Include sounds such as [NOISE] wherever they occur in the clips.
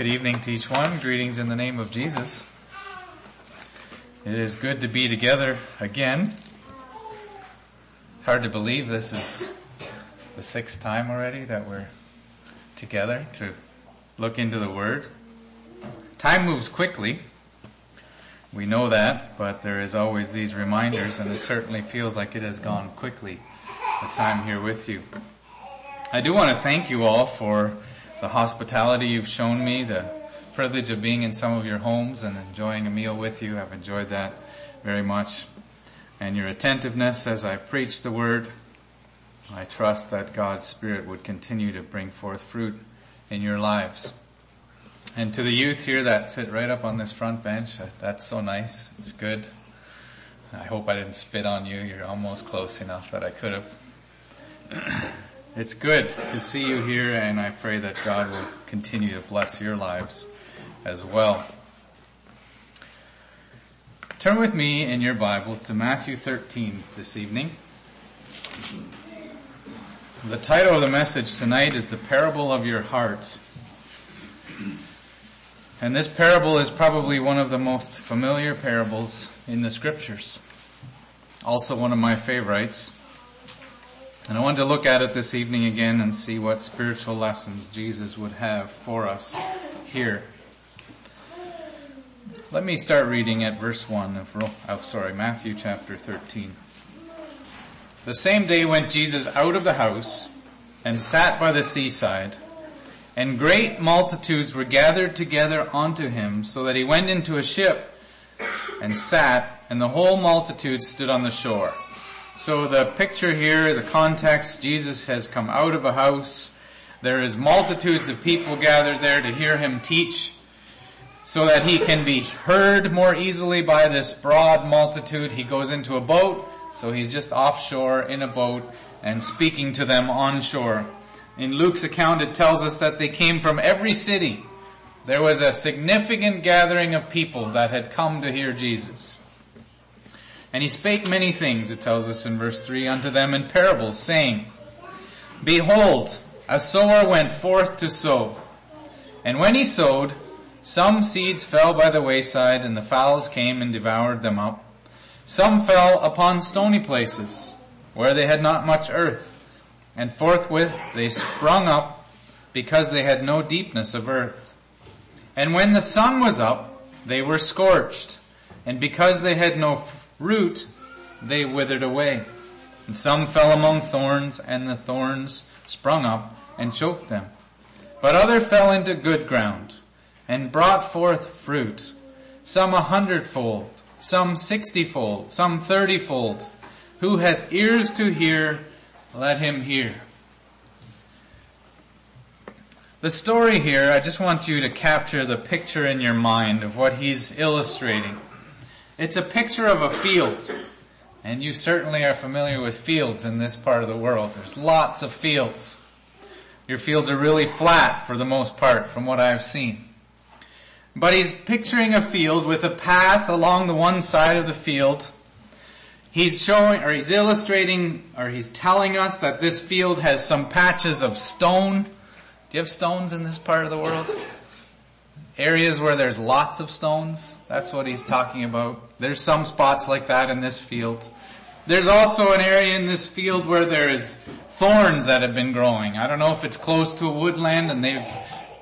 Good evening to each one. Greetings in the name of Jesus. It is good to be together again. It's hard to believe this is the sixth time already that we're together to look into the Word. Time moves quickly. We know that, but there is always these reminders and it certainly feels like it has gone quickly, the time here with you. I do want to thank you all for the hospitality you've shown me, the privilege of being in some of your homes and enjoying a meal with you. I've enjoyed that very much. And your attentiveness as I preach the word. I trust that God's Spirit would continue to bring forth fruit in your lives. And to the youth here that sit right up on this front bench, that's so nice. It's good. I hope I didn't spit on you. You're almost close enough that I could have. [CLEARS THROAT] It's good to see you here and I pray that God will continue to bless your lives as well. Turn with me in your Bibles to Matthew 13 this evening. The title of the message tonight is The Parable of Your Heart. And this parable is probably one of the most familiar parables in the scriptures. Also one of my favorites. And I wanted to look at it this evening again and see what spiritual lessons Jesus would have for us here. Let me start reading at verse 1 of, oh, sorry, Matthew chapter 13. The same day went Jesus out of the house and sat by the seaside, and great multitudes were gathered together unto him, so that he went into a ship and sat, and the whole multitude stood on the shore. So the picture here, the context, Jesus has come out of a house. There is multitudes of people gathered there to hear him teach so that he can be heard more easily by this broad multitude. He goes into a boat, so he's just offshore in a boat and speaking to them onshore. In Luke's account, it tells us that they came from every city. There was a significant gathering of people that had come to hear Jesus. And he spake many things, it tells us in verse 3, unto them in parables, saying, Behold, a sower went forth to sow. And when he sowed, some seeds fell by the wayside, and the fowls came and devoured them up. Some fell upon stony places, where they had not much earth, and forthwith they sprung up, because they had no deepness of earth. And when the sun was up, they were scorched, and because they had no root, they withered away. And some fell among thorns, and the thorns sprung up and choked them. But other fell into good ground, and brought forth fruit, some a hundredfold, some sixtyfold, some thirtyfold. Who hath ears to hear, let him hear. The story here, I just want you to capture the picture in your mind of what he's illustrating. It's a picture of a field. And you certainly are familiar with fields in this part of the world. There's lots of fields. Your fields are really flat for the most part from what I've seen. But he's picturing a field with a path along the one side of the field. He's showing, or he's illustrating, or he's telling us that this field has some patches of stone. Do you have stones in this part of the world? Areas where there's lots of stones. That's what he's talking about. There's some spots like that in this field. There's also an area in this field where there is thorns that have been growing. I don't know if it's close to a woodland and they've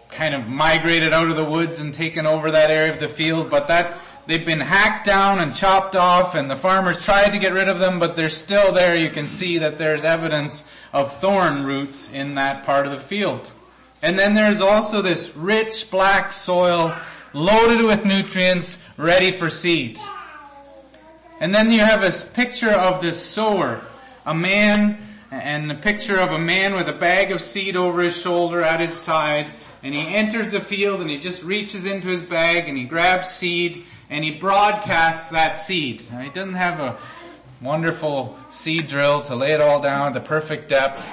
kind of migrated out of the woods and taken over that area of the field, but that they've been hacked down and chopped off and the farmers tried to get rid of them, but they're still there. You can see that there's evidence of thorn roots in that part of the field. And then there's also this rich black soil loaded with nutrients ready for seed. And then you have a picture of this sower, a man, and a picture of a man with a bag of seed over his shoulder at his side, and he enters the field and he just reaches into his bag and he grabs seed and he broadcasts that seed. Now, he doesn't have a wonderful seed drill to lay it all down at the perfect depth.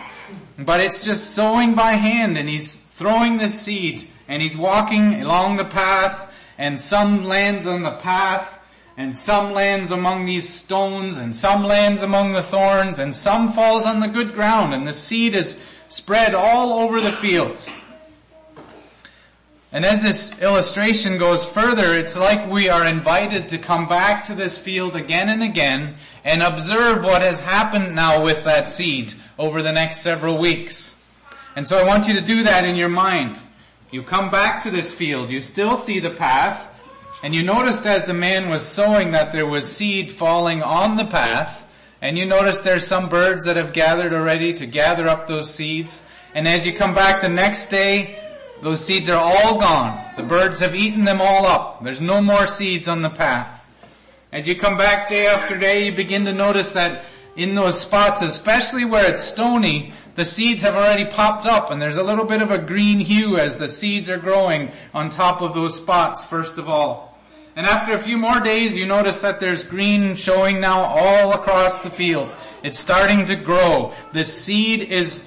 But it's just sowing by hand and he's throwing the seed and he's walking along the path and some lands on the path and some lands among these stones and some lands among the thorns and some falls on the good ground and the seed is spread all over the fields. And as this illustration goes further, it's like we are invited to come back to this field again and again and observe what has happened now with that seed over the next several weeks. And so I want you to do that in your mind. You come back to this field, you still see the path, and you noticed as the man was sowing that there was seed falling on the path, and you notice there's some birds that have gathered already to gather up those seeds. And as you come back the next day, those seeds are all gone. The birds have eaten them all up. There's no more seeds on the path. As you come back day after day, you begin to notice that in those spots, especially where it's stony, the seeds have already popped up and there's a little bit of a green hue as the seeds are growing on top of those spots first of all. And after a few more days, you notice that there's green showing now all across the field. It's starting to grow. The seed is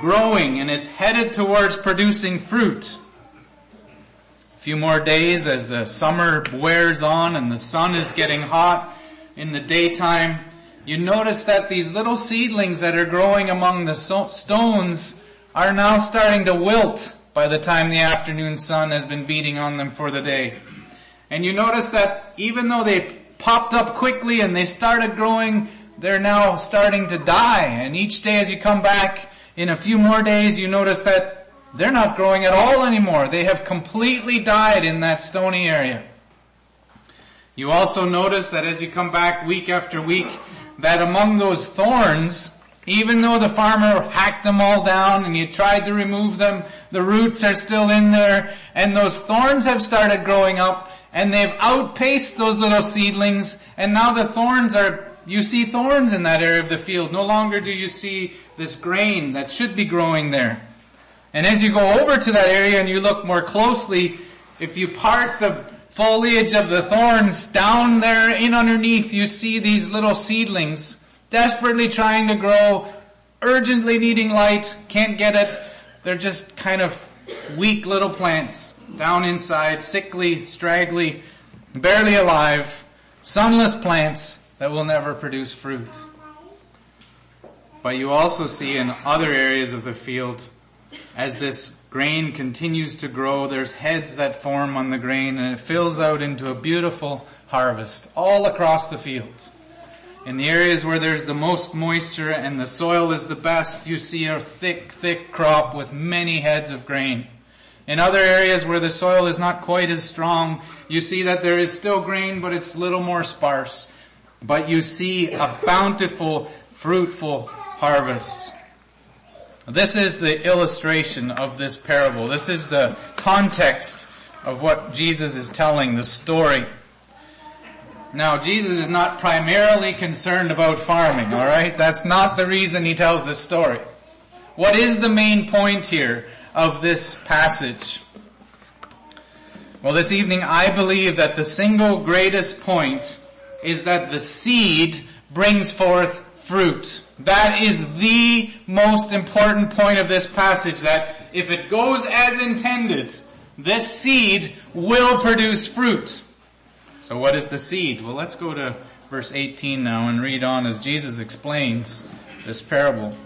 growing and it's headed towards producing fruit. A few more days as the summer wears on and the sun is getting hot in the daytime, you notice that these little seedlings that are growing among the so- stones are now starting to wilt by the time the afternoon sun has been beating on them for the day. And you notice that even though they popped up quickly and they started growing, they're now starting to die. And each day as you come back, in a few more days, you notice that they're not growing at all anymore. They have completely died in that stony area. You also notice that as you come back week after week, that among those thorns, even though the farmer hacked them all down and you tried to remove them, the roots are still in there and those thorns have started growing up and they've outpaced those little seedlings and now the thorns are you see thorns in that area of the field. No longer do you see this grain that should be growing there. And as you go over to that area and you look more closely, if you part the foliage of the thorns down there in underneath, you see these little seedlings desperately trying to grow, urgently needing light, can't get it. They're just kind of weak little plants down inside, sickly, straggly, barely alive, sunless plants that will never produce fruit. But you also see in other areas of the field, as this grain continues to grow, there's heads that form on the grain and it fills out into a beautiful harvest all across the field. In the areas where there's the most moisture and the soil is the best, you see a thick, thick crop with many heads of grain. In other areas where the soil is not quite as strong, you see that there is still grain, but it's a little more sparse but you see a bountiful, fruitful harvest. This is the illustration of this parable. This is the context of what Jesus is telling, the story. Now, Jesus is not primarily concerned about farming, alright? That's not the reason he tells this story. What is the main point here of this passage? Well, this evening I believe that the single greatest point is that the seed brings forth fruit. That is the most important point of this passage, that if it goes as intended, this seed will produce fruit. So what is the seed? Well, let's go to verse 18 now and read on as Jesus explains this parable.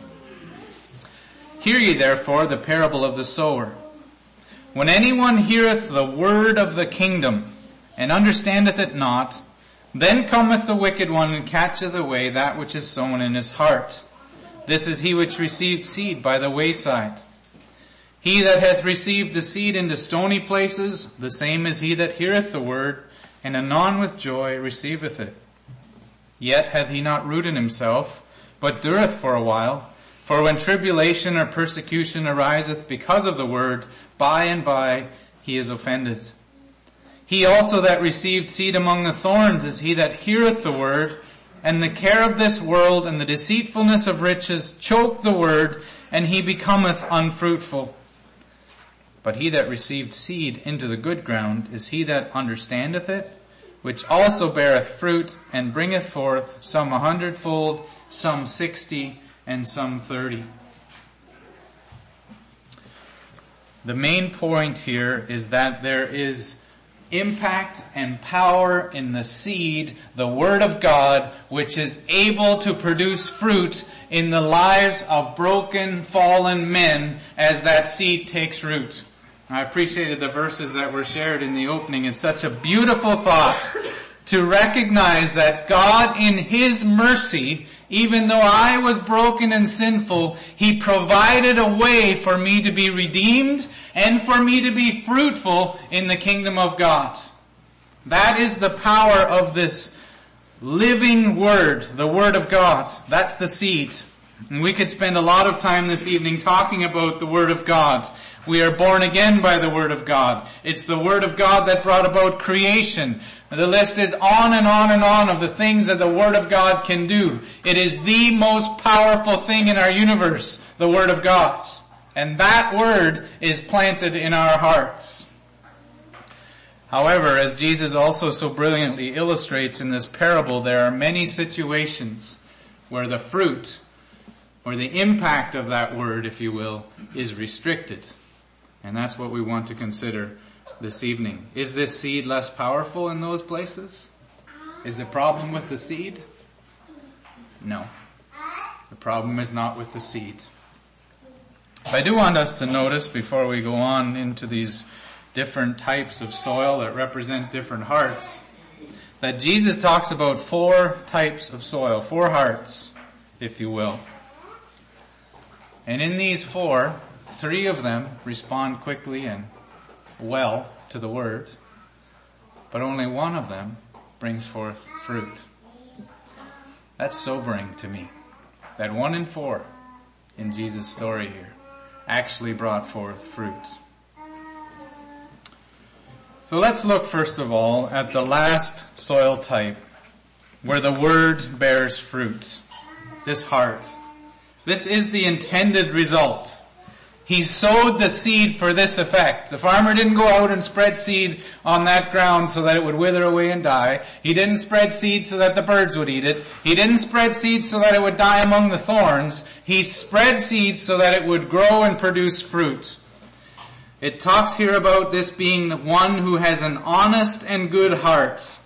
Hear ye therefore the parable of the sower. When anyone heareth the word of the kingdom and understandeth it not, then cometh the wicked one and catcheth away that which is sown in his heart. This is he which received seed by the wayside. He that hath received the seed into stony places, the same is he that heareth the word, and anon with joy receiveth it. Yet hath he not root in himself, but dureth for a while. For when tribulation or persecution ariseth because of the word, by and by he is offended. He also that received seed among the thorns is he that heareth the word, and the care of this world and the deceitfulness of riches choke the word, and he becometh unfruitful. But he that received seed into the good ground is he that understandeth it, which also beareth fruit and bringeth forth some a hundredfold, some sixty, and some thirty. The main point here is that there is impact and power in the seed, the Word of God, which is able to produce fruit in the lives of broken, fallen men as that seed takes root. I appreciated the verses that were shared in the opening. It's such a beautiful thought to recognize that God in His mercy, even though I was broken and sinful, He provided a way for me to be redeemed and for me to be fruitful in the kingdom of God. That is the power of this living word, the word of God. That's the seed. And we could spend a lot of time this evening talking about the Word of God. We are born again by the Word of God. It's the Word of God that brought about creation. The list is on and on and on of the things that the Word of God can do. It is the most powerful thing in our universe, the Word of God. And that Word is planted in our hearts. However, as Jesus also so brilliantly illustrates in this parable, there are many situations where the fruit or the impact of that word, if you will, is restricted. And that's what we want to consider this evening. Is this seed less powerful in those places? Is the problem with the seed? No. The problem is not with the seed. But I do want us to notice before we go on into these different types of soil that represent different hearts, that Jesus talks about four types of soil, four hearts, if you will. And in these four, three of them respond quickly and well to the word, but only one of them brings forth fruit. That's sobering to me. That one in four in Jesus' story here actually brought forth fruit. So let's look first of all at the last soil type where the word bears fruit. This heart. This is the intended result. He sowed the seed for this effect. The farmer didn't go out and spread seed on that ground so that it would wither away and die. He didn't spread seed so that the birds would eat it. He didn't spread seed so that it would die among the thorns. He spread seed so that it would grow and produce fruit. It talks here about this being one who has an honest and good heart.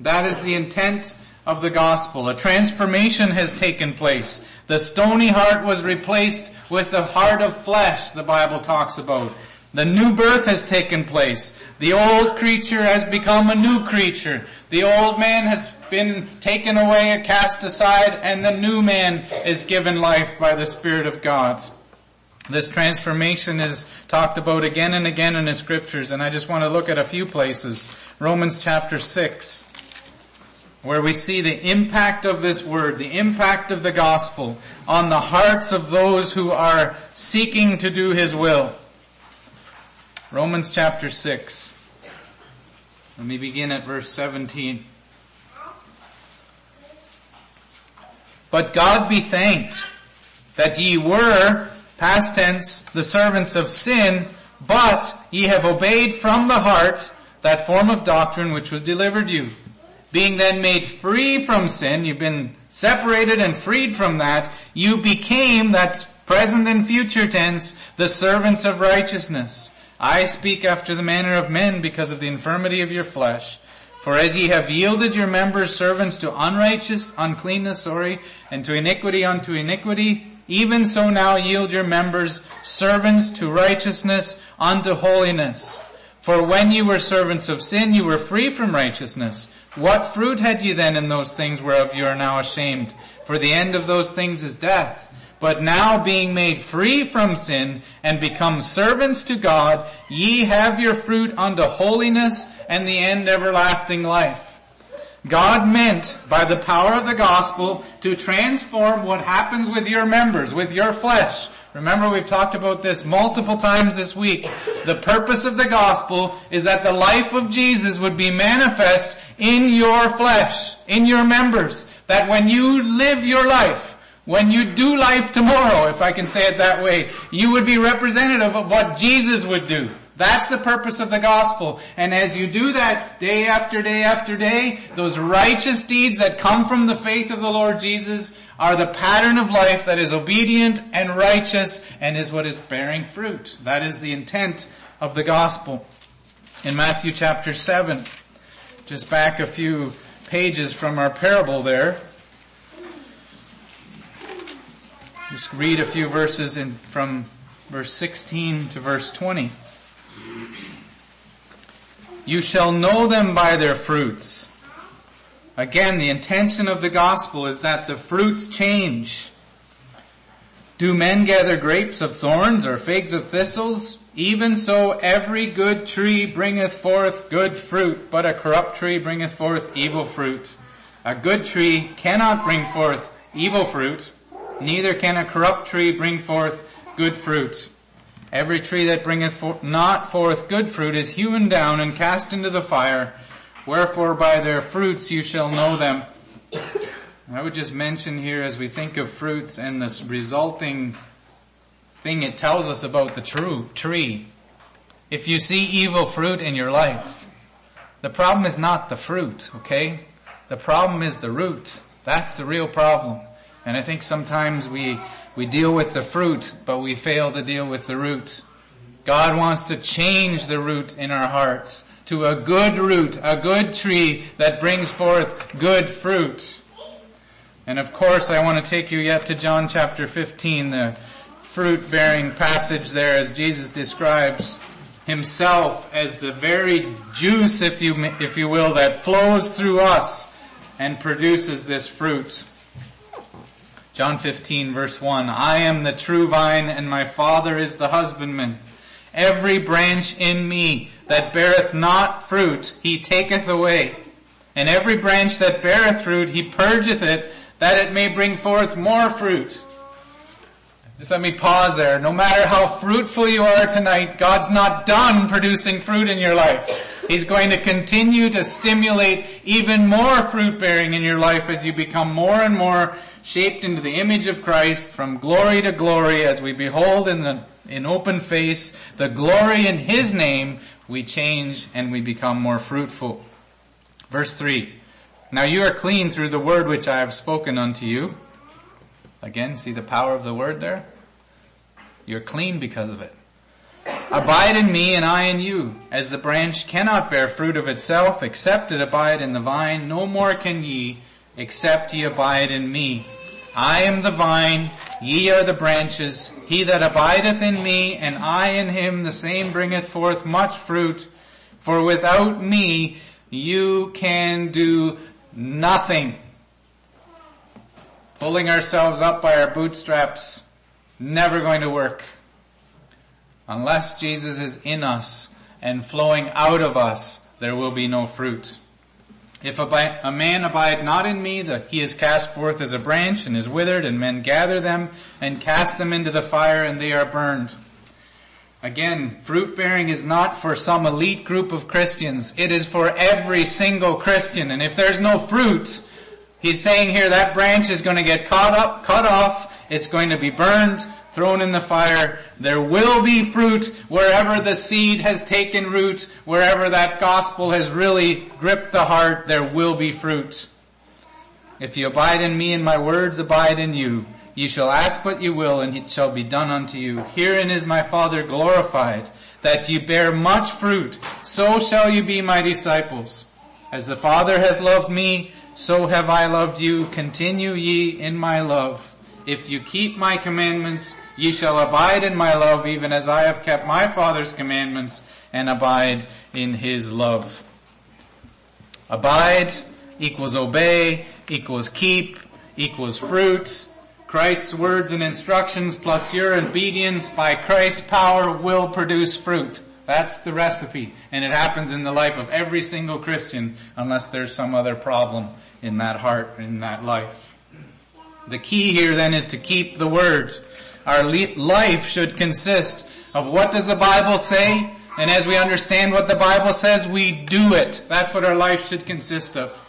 That is the intent of the gospel. A transformation has taken place. The stony heart was replaced with the heart of flesh, the Bible talks about. The new birth has taken place. The old creature has become a new creature. The old man has been taken away and cast aside and the new man is given life by the Spirit of God. This transformation is talked about again and again in the scriptures, and I just want to look at a few places. Romans chapter 6, where we see the impact of this word, the impact of the gospel on the hearts of those who are seeking to do his will. Romans chapter 6. Let me begin at verse 17. But God be thanked that ye were past tense, the servants of sin, but ye have obeyed from the heart that form of doctrine which was delivered you. Being then made free from sin, you've been separated and freed from that, you became, that's present and future tense, the servants of righteousness. I speak after the manner of men because of the infirmity of your flesh. For as ye have yielded your members servants to unrighteous, uncleanness, sorry, and to iniquity unto iniquity, even so now yield your members servants to righteousness unto holiness. For when you were servants of sin, you were free from righteousness. What fruit had you then in those things whereof you are now ashamed? For the end of those things is death. But now being made free from sin and become servants to God, ye have your fruit unto holiness and the end everlasting life. God meant by the power of the gospel to transform what happens with your members, with your flesh. Remember we've talked about this multiple times this week. The purpose of the gospel is that the life of Jesus would be manifest in your flesh, in your members. That when you live your life, when you do life tomorrow, if I can say it that way, you would be representative of what Jesus would do. That's the purpose of the gospel. And as you do that day after day after day, those righteous deeds that come from the faith of the Lord Jesus are the pattern of life that is obedient and righteous and is what is bearing fruit. That is the intent of the gospel. In Matthew chapter 7, just back a few pages from our parable there, just read a few verses in, from verse 16 to verse 20. You shall know them by their fruits. Again, the intention of the gospel is that the fruits change. Do men gather grapes of thorns or figs of thistles? Even so every good tree bringeth forth good fruit, but a corrupt tree bringeth forth evil fruit. A good tree cannot bring forth evil fruit, neither can a corrupt tree bring forth good fruit. Every tree that bringeth for- not forth good fruit is hewn down and cast into the fire. Wherefore by their fruits you shall know them. I would just mention here as we think of fruits and this resulting thing it tells us about the true tree. If you see evil fruit in your life, the problem is not the fruit, okay? The problem is the root. That's the real problem. And I think sometimes we, we deal with the fruit, but we fail to deal with the root. God wants to change the root in our hearts to a good root, a good tree that brings forth good fruit. And of course I want to take you yet to John chapter 15, the fruit bearing passage there as Jesus describes himself as the very juice, if you, if you will, that flows through us and produces this fruit. John 15 verse 1, I am the true vine and my father is the husbandman. Every branch in me that beareth not fruit, he taketh away. And every branch that beareth fruit, he purgeth it, that it may bring forth more fruit. Just let me pause there. No matter how fruitful you are tonight, God's not done producing fruit in your life. He's going to continue to stimulate even more fruit bearing in your life as you become more and more shaped into the image of Christ from glory to glory as we behold in the in open face the glory in His name, we change and we become more fruitful. Verse 3. Now you are clean through the word which I have spoken unto you. Again, see the power of the word there? You're clean because of it. Abide in me and I in you. As the branch cannot bear fruit of itself except it abide in the vine, no more can ye except ye abide in me. I am the vine, ye are the branches. He that abideth in me and I in him, the same bringeth forth much fruit. For without me you can do nothing. Pulling ourselves up by our bootstraps, never going to work. Unless Jesus is in us and flowing out of us, there will be no fruit. If a, man abide not in me, he is cast forth as a branch and is withered, and men gather them and cast them into the fire, and they are burned. Again, fruit bearing is not for some elite group of Christians. It is for every single Christian. And if there's no fruit, he's saying here that branch is going to get caught up, cut off, it's going to be burned, thrown in the fire. There will be fruit wherever the seed has taken root, wherever that gospel has really gripped the heart, there will be fruit. If you abide in me and my words abide in you, you shall ask what you will and it shall be done unto you. Herein is my Father glorified, that ye bear much fruit, so shall you be my disciples. As the Father hath loved me, so have I loved you. Continue ye in my love. If you keep my commandments, ye shall abide in my love, even as I have kept my Father's commandments and abide in his love. Abide equals obey, equals keep, equals fruit. Christ's words and instructions plus your obedience by Christ's power will produce fruit. That's the recipe. And it happens in the life of every single Christian unless there's some other problem in that heart, in that life. The key here then is to keep the words. Our life should consist of what does the Bible say? And as we understand what the Bible says, we do it. That's what our life should consist of.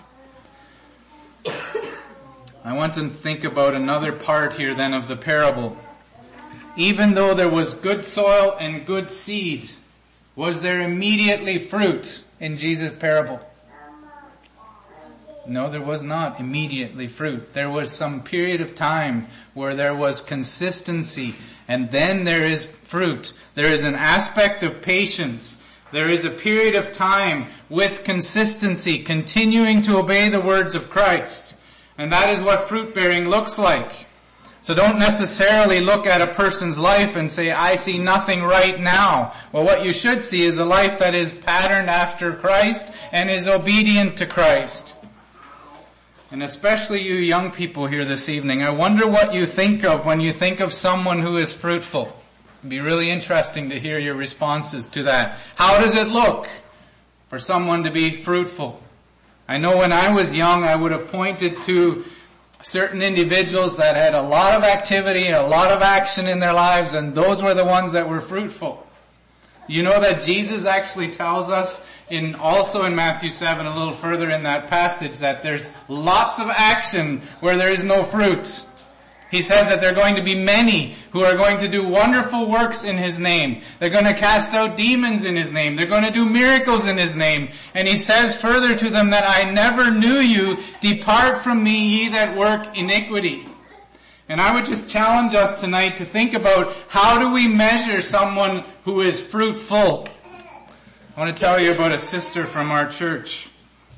I want to think about another part here then of the parable. Even though there was good soil and good seed, was there immediately fruit in Jesus' parable? No, there was not immediately fruit. There was some period of time where there was consistency and then there is fruit. There is an aspect of patience. There is a period of time with consistency, continuing to obey the words of Christ. And that is what fruit bearing looks like. So don't necessarily look at a person's life and say, I see nothing right now. Well, what you should see is a life that is patterned after Christ and is obedient to Christ. And especially you young people here this evening, I wonder what you think of when you think of someone who is fruitful. It'd be really interesting to hear your responses to that. How does it look for someone to be fruitful? I know when I was young, I would have pointed to certain individuals that had a lot of activity, and a lot of action in their lives, and those were the ones that were fruitful. You know that Jesus actually tells us in also in Matthew 7 a little further in that passage that there's lots of action where there is no fruit. He says that there are going to be many who are going to do wonderful works in His name. They're going to cast out demons in His name. They're going to do miracles in His name. And He says further to them that I never knew you. Depart from me ye that work iniquity. And I would just challenge us tonight to think about how do we measure someone who is fruitful? I want to tell you about a sister from our church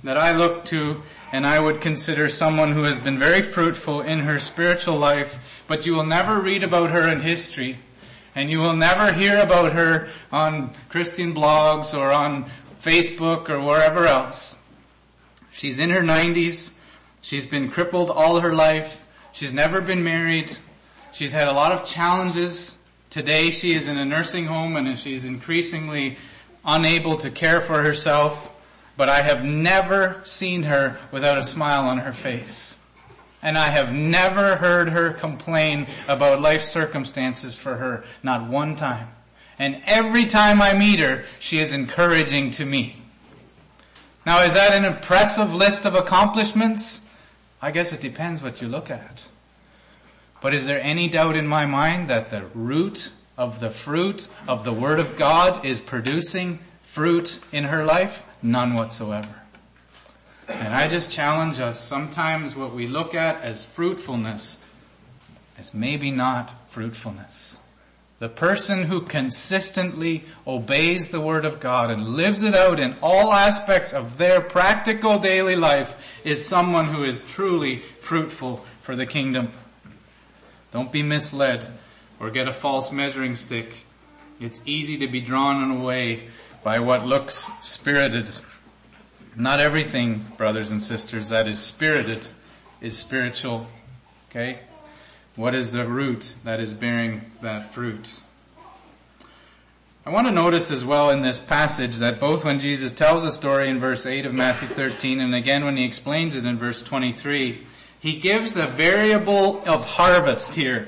that I look to and I would consider someone who has been very fruitful in her spiritual life, but you will never read about her in history, and you will never hear about her on Christian blogs or on Facebook or wherever else. She's in her 90s. She's been crippled all her life. She's never been married. She's had a lot of challenges. Today she is in a nursing home and she's increasingly unable to care for herself but I have never seen her without a smile on her face. And I have never heard her complain about life circumstances for her, not one time. And every time I meet her, she is encouraging to me. Now is that an impressive list of accomplishments? I guess it depends what you look at. But is there any doubt in my mind that the root of the fruit of the Word of God is producing fruit in her life? None whatsoever. And I just challenge us sometimes what we look at as fruitfulness is maybe not fruitfulness. The person who consistently obeys the Word of God and lives it out in all aspects of their practical daily life is someone who is truly fruitful for the kingdom. Don't be misled or get a false measuring stick. It's easy to be drawn away by what looks spirited. Not everything, brothers and sisters, that is spirited is spiritual. Okay? What is the root that is bearing that fruit? I want to notice as well in this passage that both when Jesus tells the story in verse 8 of Matthew 13 and again when he explains it in verse 23, he gives a variable of harvest here.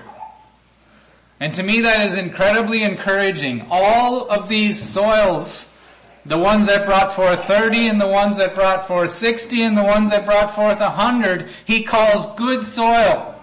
And to me that is incredibly encouraging. All of these soils the ones that brought forth 30 and the ones that brought forth 60 and the ones that brought forth 100, he calls good soil.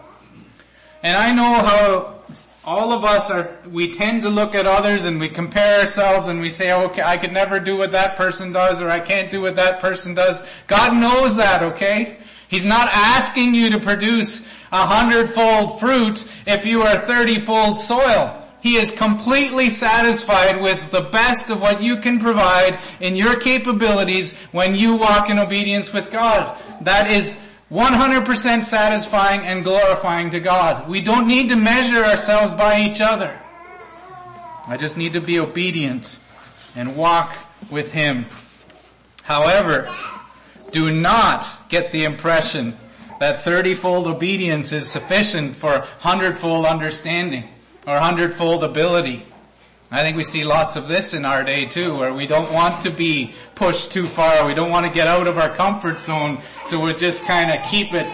And I know how all of us are, we tend to look at others and we compare ourselves and we say, okay, I could never do what that person does or I can't do what that person does. God knows that, okay? He's not asking you to produce a hundredfold fruit if you are thirty-fold soil. He is completely satisfied with the best of what you can provide in your capabilities when you walk in obedience with God. That is 100% satisfying and glorifying to God. We don't need to measure ourselves by each other. I just need to be obedient and walk with Him. However, do not get the impression that 30-fold obedience is sufficient for 100-fold understanding or hundredfold ability. I think we see lots of this in our day too, where we don't want to be pushed too far. We don't want to get out of our comfort zone. So we'll just kind of keep it.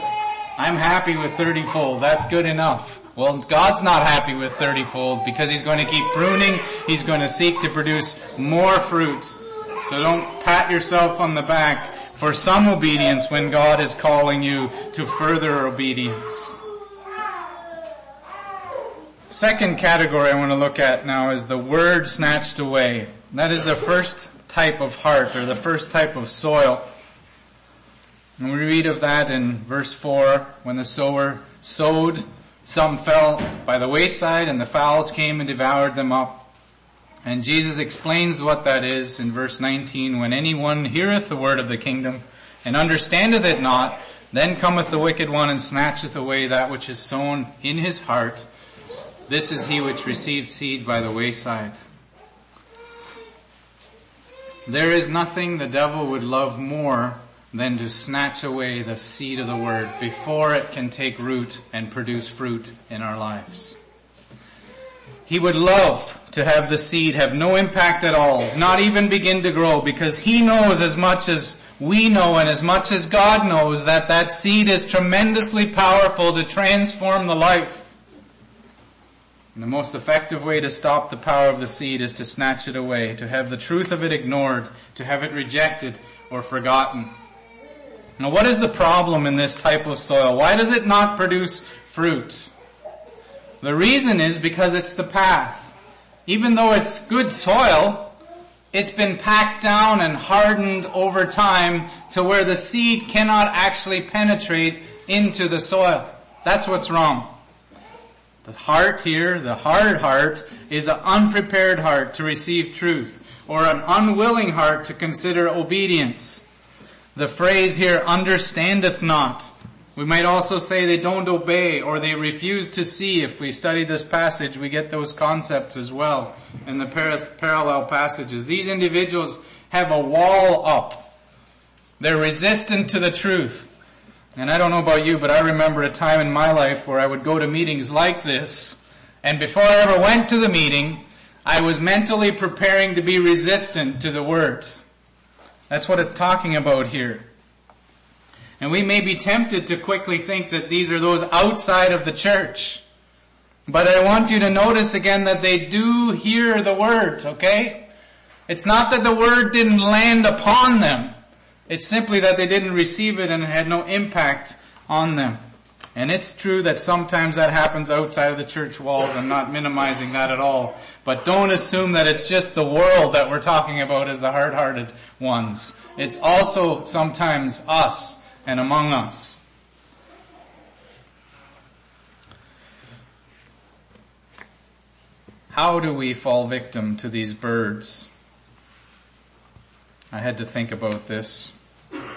I'm happy with 30 fold. That's good enough. Well, God's not happy with 30 fold because He's going to keep pruning. He's going to seek to produce more fruit. So don't pat yourself on the back for some obedience when God is calling you to further obedience. Second category I want to look at now is the word snatched away. That is the first type of heart or the first type of soil. And we read of that in verse 4 when the sower sowed, some fell by the wayside and the fowls came and devoured them up. And Jesus explains what that is in verse 19 when anyone heareth the word of the kingdom and understandeth it not, Then cometh the wicked one and snatcheth away that which is sown in his heart. This is he which received seed by the wayside. There is nothing the devil would love more than to snatch away the seed of the word before it can take root and produce fruit in our lives. He would love to have the seed have no impact at all, not even begin to grow because he knows as much as we know and as much as God knows that that seed is tremendously powerful to transform the life. And the most effective way to stop the power of the seed is to snatch it away, to have the truth of it ignored, to have it rejected or forgotten. Now what is the problem in this type of soil? Why does it not produce fruit? The reason is because it's the path. Even though it's good soil, it's been packed down and hardened over time to where the seed cannot actually penetrate into the soil. That's what's wrong. The heart here, the hard heart, is an unprepared heart to receive truth, or an unwilling heart to consider obedience. The phrase here, understandeth not. We might also say they don't obey or they refuse to see. If we study this passage, we get those concepts as well in the parallel passages. These individuals have a wall up. They're resistant to the truth. And I don't know about you, but I remember a time in my life where I would go to meetings like this, and before I ever went to the meeting, I was mentally preparing to be resistant to the word. That's what it's talking about here. And we may be tempted to quickly think that these are those outside of the church. But I want you to notice again that they do hear the word, okay? It's not that the word didn't land upon them. It's simply that they didn't receive it and it had no impact on them. And it's true that sometimes that happens outside of the church walls. I'm not minimizing that at all. But don't assume that it's just the world that we're talking about as the hard-hearted ones. It's also sometimes us and among us. How do we fall victim to these birds? I had to think about this,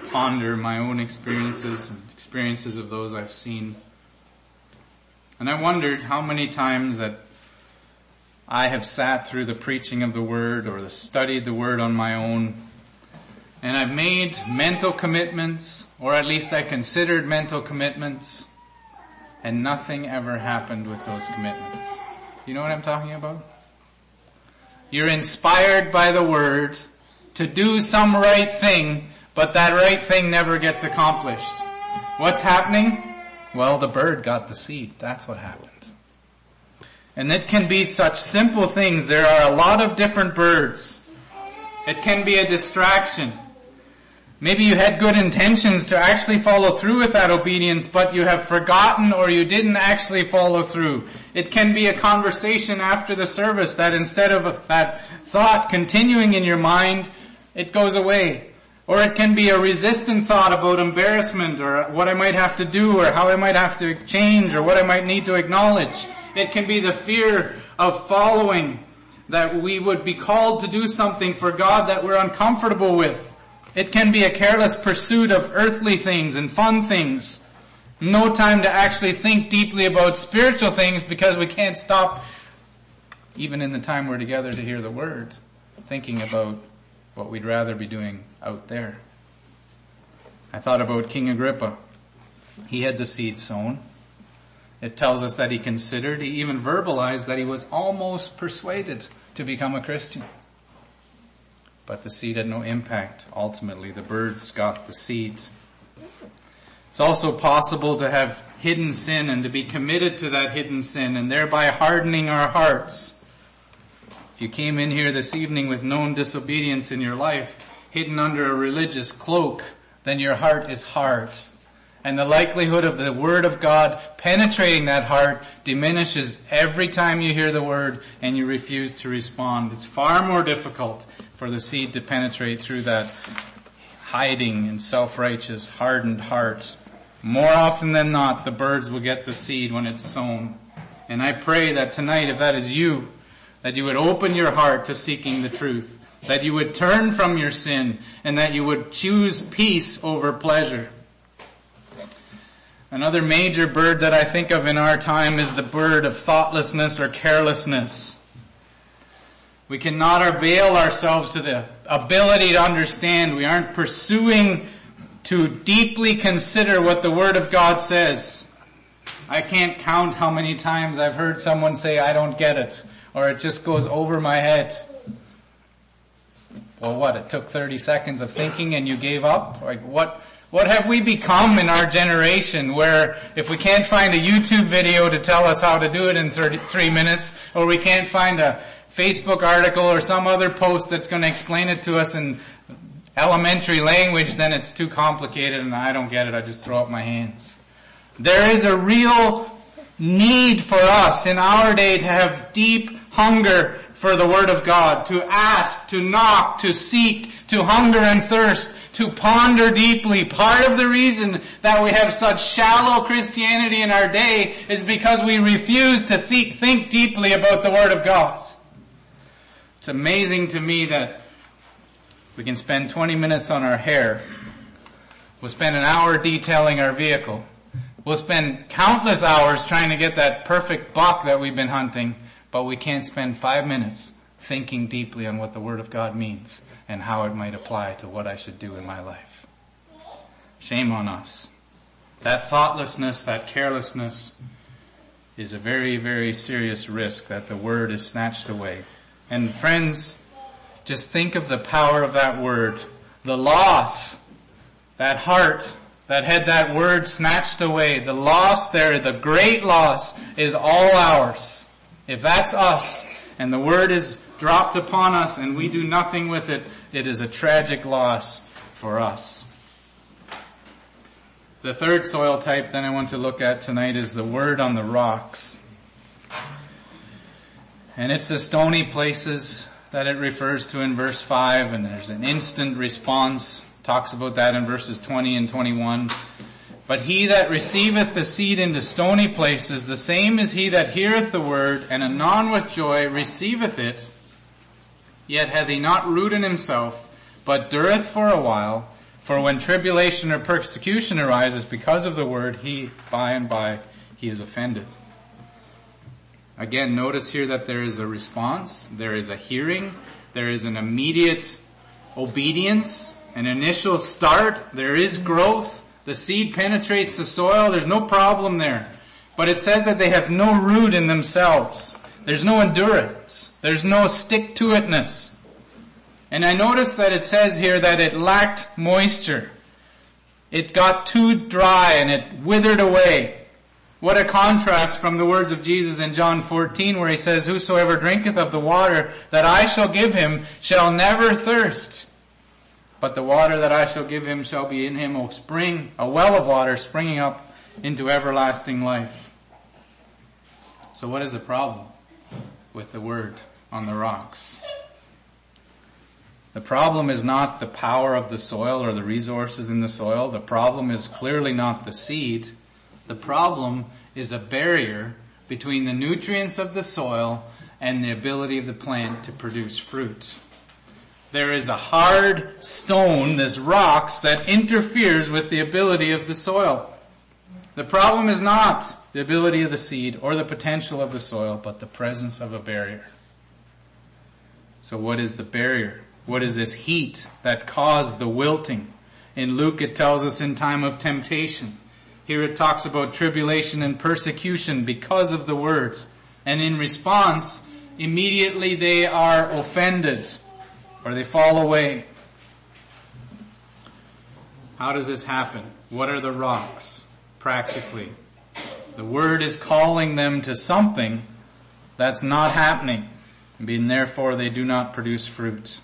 ponder my own experiences and experiences of those I've seen. And I wondered how many times that I have sat through the preaching of the Word or studied the Word on my own and I've made mental commitments, or at least I considered mental commitments, and nothing ever happened with those commitments. You know what I'm talking about? You're inspired by the Word to do some right thing, but that right thing never gets accomplished. What's happening? Well, the bird got the seed. That's what happened. And it can be such simple things. There are a lot of different birds. It can be a distraction. Maybe you had good intentions to actually follow through with that obedience, but you have forgotten or you didn't actually follow through. It can be a conversation after the service that instead of that thought continuing in your mind, it goes away. Or it can be a resistant thought about embarrassment or what I might have to do or how I might have to change or what I might need to acknowledge. It can be the fear of following that we would be called to do something for God that we're uncomfortable with. It can be a careless pursuit of earthly things and fun things. No time to actually think deeply about spiritual things because we can't stop, even in the time we're together to hear the word, thinking about what we'd rather be doing out there. I thought about King Agrippa. He had the seed sown. It tells us that he considered, he even verbalized that he was almost persuaded to become a Christian but the seed had no impact. Ultimately, the birds got the seed. It's also possible to have hidden sin and to be committed to that hidden sin and thereby hardening our hearts. If you came in here this evening with known disobedience in your life, hidden under a religious cloak, then your heart is hard and the likelihood of the Word of God penetrating that heart diminishes every time you hear the Word and you refuse to respond. It's far more difficult for the seed to penetrate through that hiding and self-righteous, hardened heart. More often than not, the birds will get the seed when it's sown. And I pray that tonight, if that is you, that you would open your heart to seeking the truth, that you would turn from your sin, and that you would choose peace over pleasure Another major bird that I think of in our time is the bird of thoughtlessness or carelessness. We cannot avail ourselves to the ability to understand. We aren't pursuing to deeply consider what the Word of God says. I can't count how many times I've heard someone say, I don't get it, or it just goes over my head. Well, what? It took 30 seconds of thinking and you gave up? Like, what, what have we become in our generation where if we can't find a YouTube video to tell us how to do it in 33 minutes, or we can't find a Facebook article or some other post that's going to explain it to us in elementary language, then it's too complicated and I don't get it. I just throw up my hands. There is a real need for us in our day to have deep hunger for the Word of God, to ask, to knock, to seek, to hunger and thirst, to ponder deeply. Part of the reason that we have such shallow Christianity in our day is because we refuse to think, think deeply about the Word of God. It's amazing to me that we can spend 20 minutes on our hair. We'll spend an hour detailing our vehicle. We'll spend countless hours trying to get that perfect buck that we've been hunting, but we can't spend five minutes thinking deeply on what the Word of God means and how it might apply to what I should do in my life. Shame on us. That thoughtlessness, that carelessness is a very, very serious risk that the Word is snatched away. And friends, just think of the power of that word. The loss, that heart that had that word snatched away, the loss there, the great loss is all ours. If that's us and the word is dropped upon us and we do nothing with it, it is a tragic loss for us. The third soil type that I want to look at tonight is the word on the rocks. And it's the stony places that it refers to in verse 5, and there's an instant response, talks about that in verses 20 and 21. But he that receiveth the seed into stony places, the same is he that heareth the word, and anon with joy receiveth it, yet hath he not root in himself, but dureth for a while. For when tribulation or persecution arises because of the word, he by and by he is offended. Again, notice here that there is a response, there is a hearing, there is an immediate obedience, an initial start, there is growth, the seed penetrates the soil, there's no problem there. But it says that they have no root in themselves. There's no endurance. There's no stick-to-itness. And I notice that it says here that it lacked moisture. It got too dry and it withered away. What a contrast from the words of Jesus in John 14 where he says, Whosoever drinketh of the water that I shall give him shall never thirst. But the water that I shall give him shall be in him a spring, a well of water springing up into everlasting life. So what is the problem with the word on the rocks? The problem is not the power of the soil or the resources in the soil. The problem is clearly not the seed. The problem is a barrier between the nutrients of the soil and the ability of the plant to produce fruit. There is a hard stone, this rocks, that interferes with the ability of the soil. The problem is not the ability of the seed or the potential of the soil, but the presence of a barrier. So what is the barrier? What is this heat that caused the wilting? In Luke it tells us in time of temptation. Here it talks about tribulation and persecution because of the word. And in response, immediately they are offended or they fall away. How does this happen? What are the rocks practically? The word is calling them to something that's not happening. And being therefore they do not produce fruit.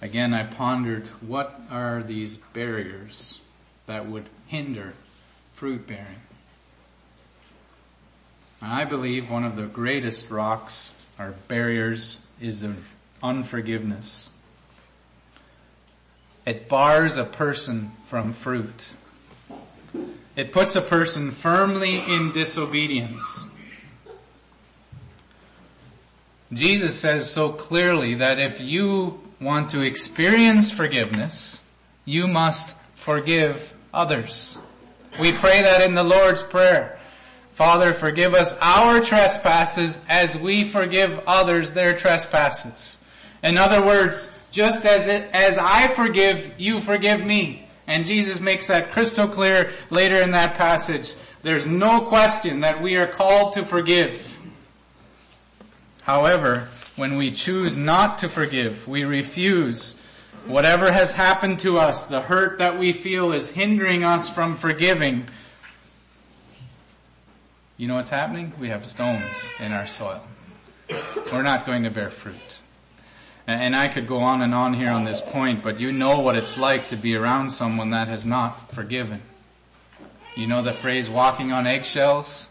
Again, I pondered, what are these barriers? That would hinder fruit bearing. I believe one of the greatest rocks or barriers is unforgiveness. It bars a person from fruit. It puts a person firmly in disobedience. Jesus says so clearly that if you want to experience forgiveness, you must forgive others. We pray that in the Lord's Prayer. Father, forgive us our trespasses as we forgive others their trespasses. In other words, just as it, as I forgive, you forgive me. And Jesus makes that crystal clear later in that passage. There's no question that we are called to forgive. However, when we choose not to forgive, we refuse whatever has happened to us, the hurt that we feel is hindering us from forgiving. You know what's happening? We have stones in our soil. We're not going to bear fruit. And I could go on and on here on this point, but you know what it's like to be around someone that has not forgiven. You know the phrase walking on eggshells?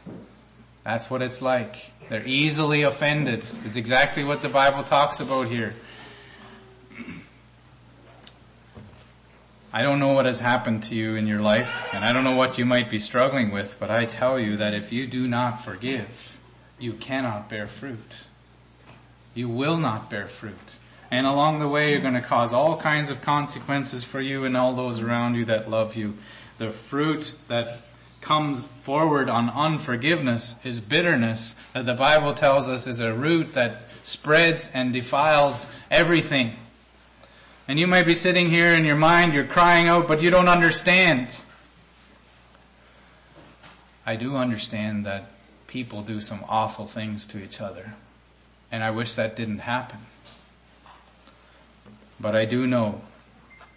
That's what it's like. They're easily offended. It's exactly what the Bible talks about here. I don't know what has happened to you in your life, and I don't know what you might be struggling with, but I tell you that if you do not forgive, you cannot bear fruit. You will not bear fruit. And along the way, you're going to cause all kinds of consequences for you and all those around you that love you. The fruit that comes forward on unforgiveness is bitterness that the Bible tells us is a root that spreads and defiles everything. And you might be sitting here in your mind, you're crying out, but you don't understand. I do understand that people do some awful things to each other. And I wish that didn't happen. But I do know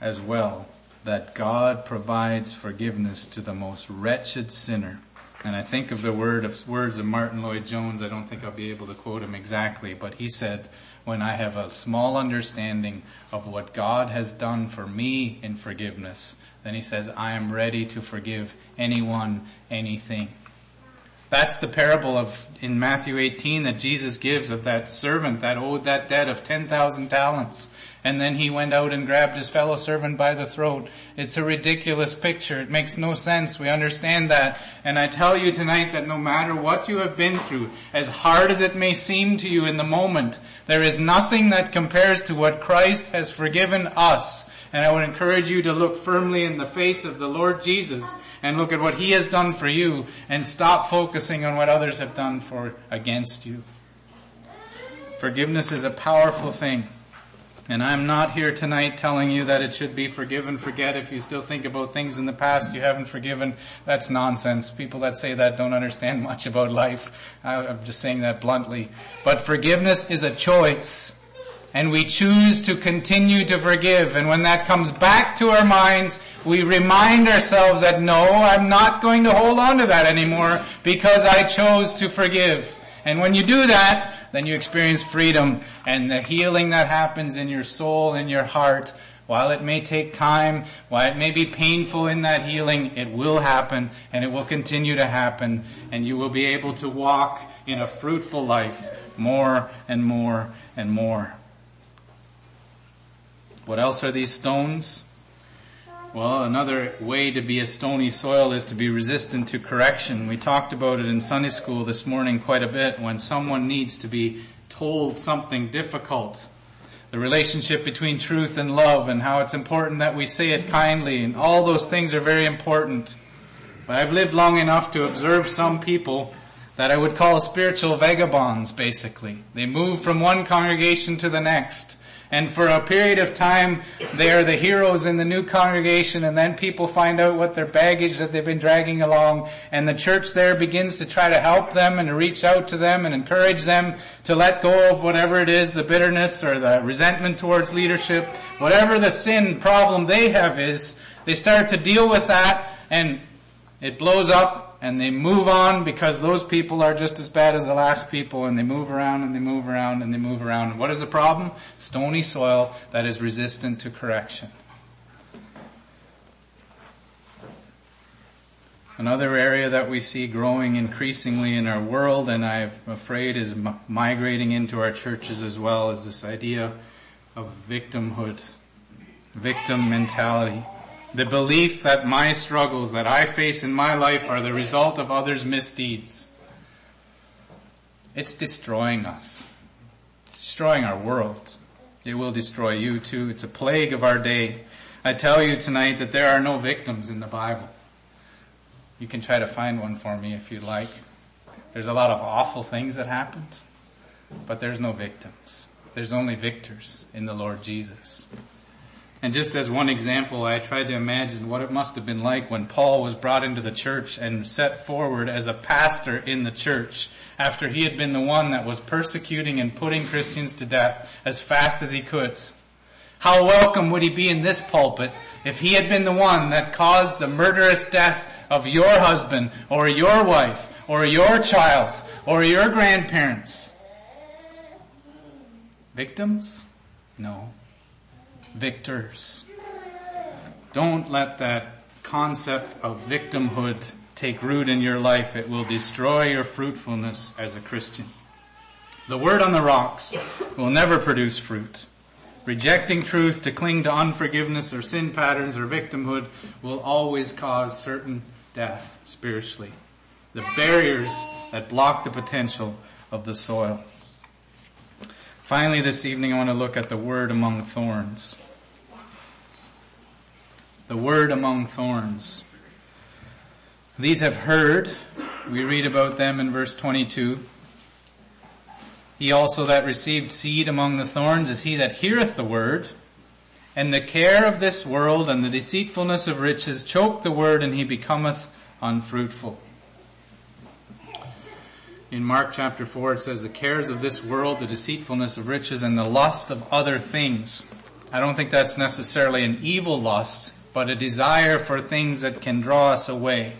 as well that God provides forgiveness to the most wretched sinner. And I think of the word of words of Martyn Lloyd-Jones. I don't think I'll be able to quote him exactly, but he said, when I have a small understanding of what God has done for me in forgiveness, then he says, I am ready to forgive anyone, anything. That's the parable of in Matthew 18 that Jesus gives of that servant that owed that debt of 10,000 talents. And then he went out and grabbed his fellow servant by the throat. It's a ridiculous picture. It makes no sense. We understand that. And I tell you tonight that no matter what you have been through, as hard as it may seem to you in the moment, there is nothing that compares to what Christ has forgiven us and I would encourage you to look firmly in the face of the Lord Jesus and look at what He has done for you and stop focusing on what others have done for against you. Forgiveness is a powerful thing. And I'm not here tonight telling you that it should be forgive and forget if you still think about things in the past you haven't forgiven. That's nonsense. People that say that don't understand [LAUGHS] much about life. I'm just saying that bluntly. But forgiveness is a choice and we choose to continue to forgive. And when that comes back to our minds, we remind ourselves that no, I'm not going to hold on to that anymore because I chose to forgive. And when you do that, then you experience freedom and the healing that happens in your soul and your heart. While it may take time, while it may be painful in that healing, it will happen and it will continue to happen and you will be able to walk in a fruitful life more and more and more. What else are these stones? Well, another way to be a stony soil is to be resistant to correction. We talked about it in Sunday school this morning quite a bit when someone needs to be told something difficult. The relationship between truth and love and how it's important that we say it kindly and all those things are very important. But I've lived long enough to observe some people that I would call spiritual vagabonds basically. They move from one congregation to the next. And for a period of time, they are the heroes in the new congregation and then people find out what their baggage that they've been dragging along and the church there begins to try to help them and to reach out to them and encourage them to let go of whatever it is, the bitterness or the resentment towards leadership, whatever the sin problem they have is, they start to deal with that and it blows up and they move on because those people are just as bad as the last people and they move around and they move around and they move around. And what is the problem? Stony soil that is resistant to correction. Another area that we see growing increasingly in our world and I'm afraid is migrating into our churches as well is this idea of victimhood, victim mentality. The belief that my struggles that I face in my life are the result of others' misdeeds. It's destroying us. It's destroying our world. It will destroy you too. It's a plague of our day. I tell you tonight that there are no victims in the Bible. You can try to find one for me if you'd like. There's a lot of awful things that happened, but there's no victims. There's only victors in the Lord Jesus. And just as one example, I tried to imagine what it must have been like when Paul was brought into the church and set forward as a pastor in the church after he had been the one that was persecuting and putting Christians to death as fast as he could. How welcome would he be in this pulpit if he had been the one that caused the murderous death of your husband or your wife or your child or your grandparents? Victims? No victors. Don't let that concept of victimhood take root in your life. It will destroy your fruitfulness as a Christian. The word on the rocks will never produce fruit. Rejecting truth to cling to unforgiveness or sin patterns or victimhood will always cause certain death spiritually. The barriers that block the potential of the soil. Finally, this evening I want to look at the word among thorns. The word among thorns. These have heard. We read about them in verse 22. He also that received seed among the thorns is he that heareth the word, and the care of this world and the deceitfulness of riches choke the word, and he becometh unfruitful. In Mark chapter 4 it says, the cares of this world, the deceitfulness of riches, and the lust of other things. I don't think that's necessarily an evil lust, but a desire for things that can draw us away.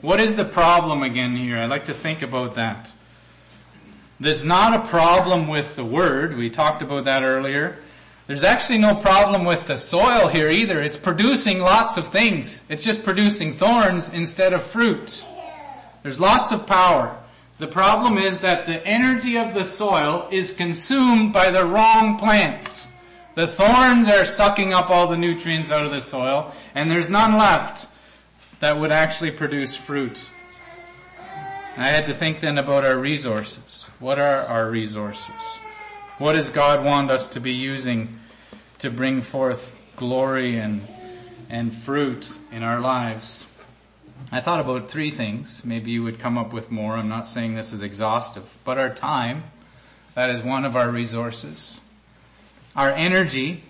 What is the problem again here? I'd like to think about that. There's not a problem with the word. We talked about that earlier. There's actually no problem with the soil here either. It's producing lots of things. It's just producing thorns instead of fruit. There's lots of power. The problem is that the energy of the soil is consumed by the wrong plants. The thorns are sucking up all the nutrients out of the soil and there's none left that would actually produce fruit. I had to think then about our resources. What are our resources? What does God want us to be using to bring forth glory and, and fruit in our lives? I thought about three things. Maybe you would come up with more. I'm not saying this is exhaustive, but our time, that is one of our resources. Our energy,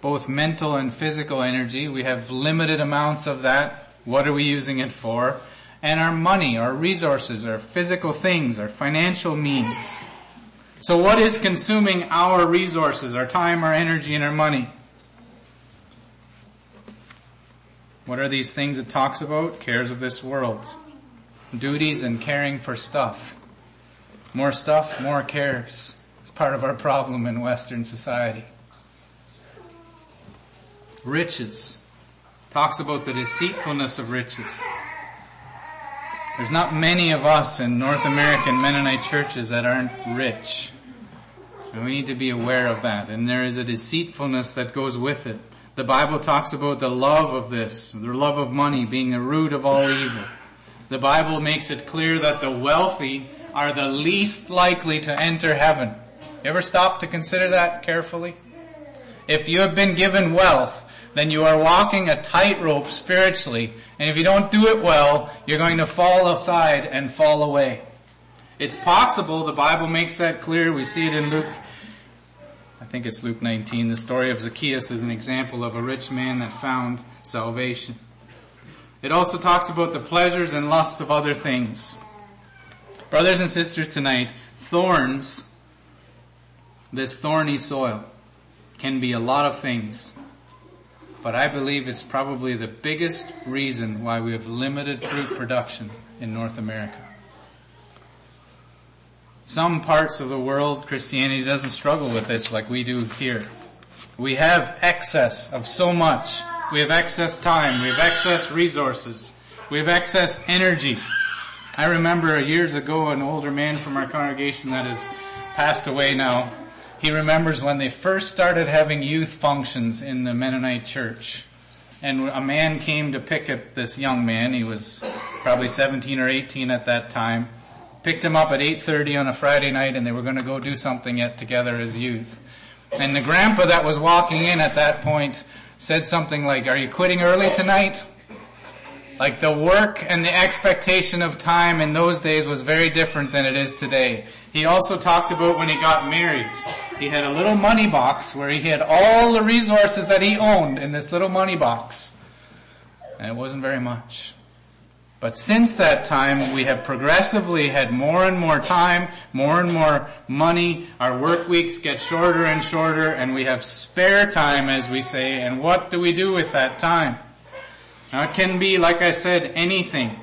both mental and physical energy, we have limited amounts of that. What are we using it for? And our money, our resources, our physical things, our financial means. So what is consuming our resources, our time, our energy, and our money? What are these things it talks about? Cares of this world. Duties and caring for stuff. More stuff, more cares. It's part of our problem in Western society. Riches. Talks about the deceitfulness of riches. There's not many of us in North American Mennonite churches that aren't rich. And we need to be aware of that. And there is a deceitfulness that goes with it. The Bible talks about the love of this, the love of money being the root of all evil. The Bible makes it clear that the wealthy are the least likely to enter heaven. You ever stop to consider that carefully? If you have been given wealth, then you are walking a tightrope spiritually, and if you don't do it well, you're going to fall aside and fall away. It's possible, the Bible makes that clear, we see it in Luke I think it's Luke 19. The story of Zacchaeus is an example of a rich man that found salvation. It also talks about the pleasures and lusts of other things. Brothers and sisters tonight, thorns, this thorny soil, can be a lot of things. But I believe it's probably the biggest reason why we have limited fruit production in North America. Some parts of the world, Christianity doesn't struggle with this like we do here. We have excess of so much. We have excess time. We have excess resources. We have excess energy. I remember years ago an older man from our congregation that has passed away now. He remembers when they first started having youth functions in the Mennonite church. And a man came to pick up this young man. He was probably 17 or 18 at that time picked him up at 8.30 on a Friday night and they were going to go do something yet together as youth. And the grandpa that was walking in at that point said something like, are you quitting early tonight? Like the work and the expectation of time in those days was very different than it is today. He also talked about when he got married. He had a little money box where he had all the resources that he owned in this little money box. And it wasn't very much. But since that time, we have progressively had more and more time, more and more money. Our work weeks get shorter and shorter and we have spare time, as we say. And what do we do with that time? Now it can be, like I said, anything.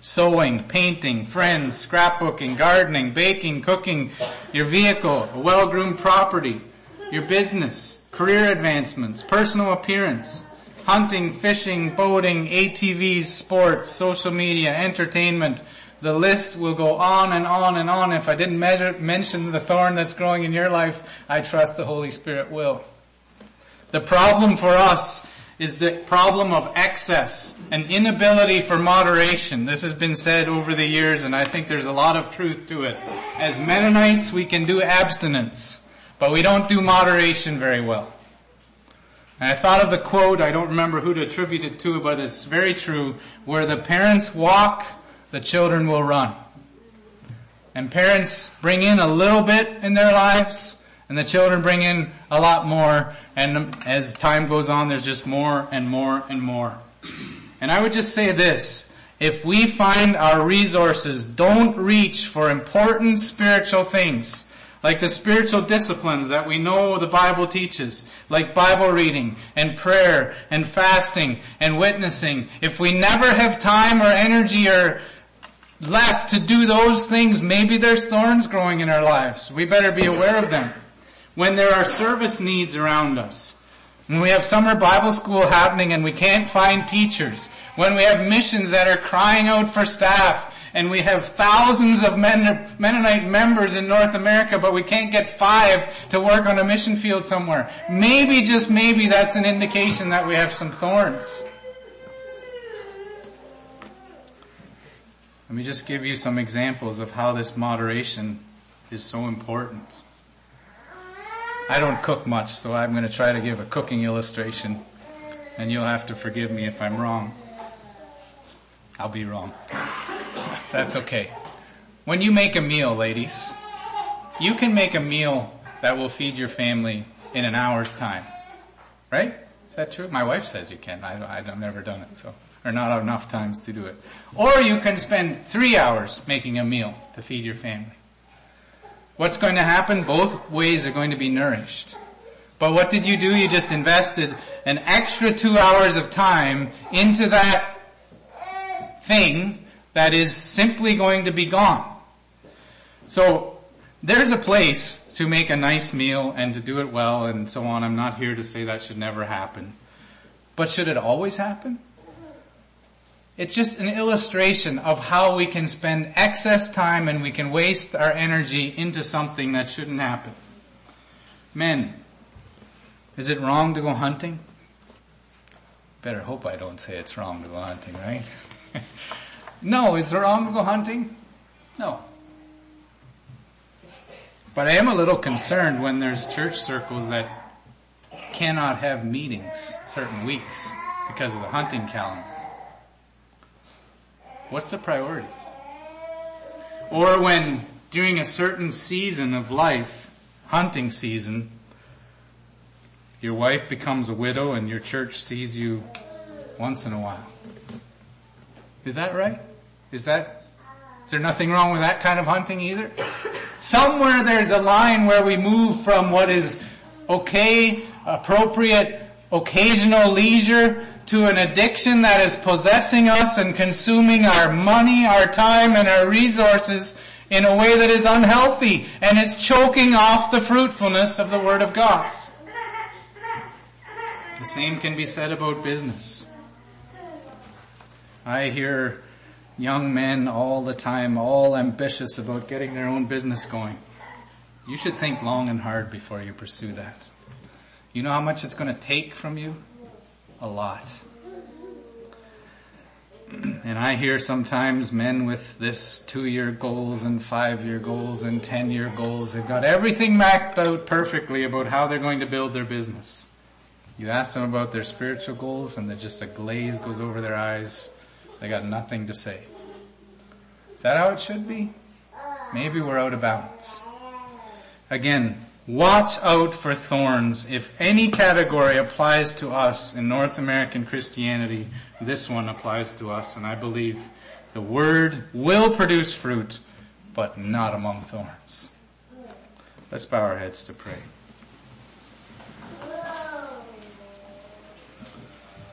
Sewing, painting, friends, scrapbooking, gardening, baking, cooking, your vehicle, a well-groomed property, your business, career advancements, personal appearance, hunting, fishing, boating, ATVs, sports, social media, entertainment. The list will go on and on and on. If I didn't measure, mention the thorn that's growing in your life, I trust the Holy Spirit will. The problem for us is the problem of excess, and inability for moderation. This has been said over the years and I think there's a lot of truth to it. As Mennonites, we can do abstinence, but we don't do moderation very well. And I thought of the quote, I don't remember who to attribute it to, but it's very true, where the parents walk, the children will run. And parents bring in a little bit in their lives, and the children bring in a lot more, and as time goes on, there's just more and more and more. And I would just say this, if we find our resources don't reach for important spiritual things, like the spiritual disciplines that we know the Bible teaches, like Bible reading and prayer and fasting and witnessing. If we never have time or energy or left to do those things, maybe there's thorns growing in our lives. We better be aware of them. When there are service needs around us, when we have summer Bible school happening and we can't find teachers, when we have missions that are crying out for staff, and we have thousands of Mennonite members in North America, but we can't get five to work on a mission field somewhere. Maybe, just maybe, that's an indication that we have some thorns. Let me just give you some examples of how this moderation is so important. I don't cook much, so I'm going to try to give a cooking illustration, and you'll have to forgive me if I'm wrong. I'll be wrong. That's okay. When you make a meal, ladies, you can make a meal that will feed your family in an hour's time. Right? Is that true? My wife says you can. I, I've never done it, so, or not enough times to do it. Or you can spend three hours making a meal to feed your family. What's going to happen? Both ways are going to be nourished. But what did you do? You just invested an extra two hours of time into that thing that is simply going to be gone. So there's a place to make a nice meal and to do it well and so on. I'm not here to say that should never happen. But should it always happen? It's just an illustration of how we can spend excess time and we can waste our energy into something that shouldn't happen. Men, is it wrong to go hunting? Better hope I don't say it's wrong to go hunting, right? [LAUGHS] No. Is it wrong to go hunting? No. But I am a little concerned when there's church circles that cannot have meetings certain weeks because of the hunting calendar. What's the priority? Or when during a certain season of life, hunting season, your wife becomes a widow and your church sees you once in a while. Is that right? Is that, is there nothing wrong with that kind of hunting either? Somewhere there's a line where we move from what is okay, appropriate, occasional leisure to an addiction that is possessing us and consuming our money, our time, and our resources in a way that is unhealthy and it's choking off the fruitfulness of the Word of God. The same can be said about business. I hear young men all the time, all ambitious about getting their own business going. You should think long and hard before you pursue that. You know how much it's going to take from you? A lot. And I hear sometimes men with this two year goals and five year goals and ten year goals. They've got everything mapped out perfectly about how they're going to build their business. You ask them about their spiritual goals and just a glaze goes over their eyes. They got nothing to say. Is that how it should be? Maybe we're out of balance. Again, watch out for thorns. If any category applies to us in North American Christianity, this one applies to us, and I believe the word will produce fruit, but not among thorns. Let's bow our heads to pray.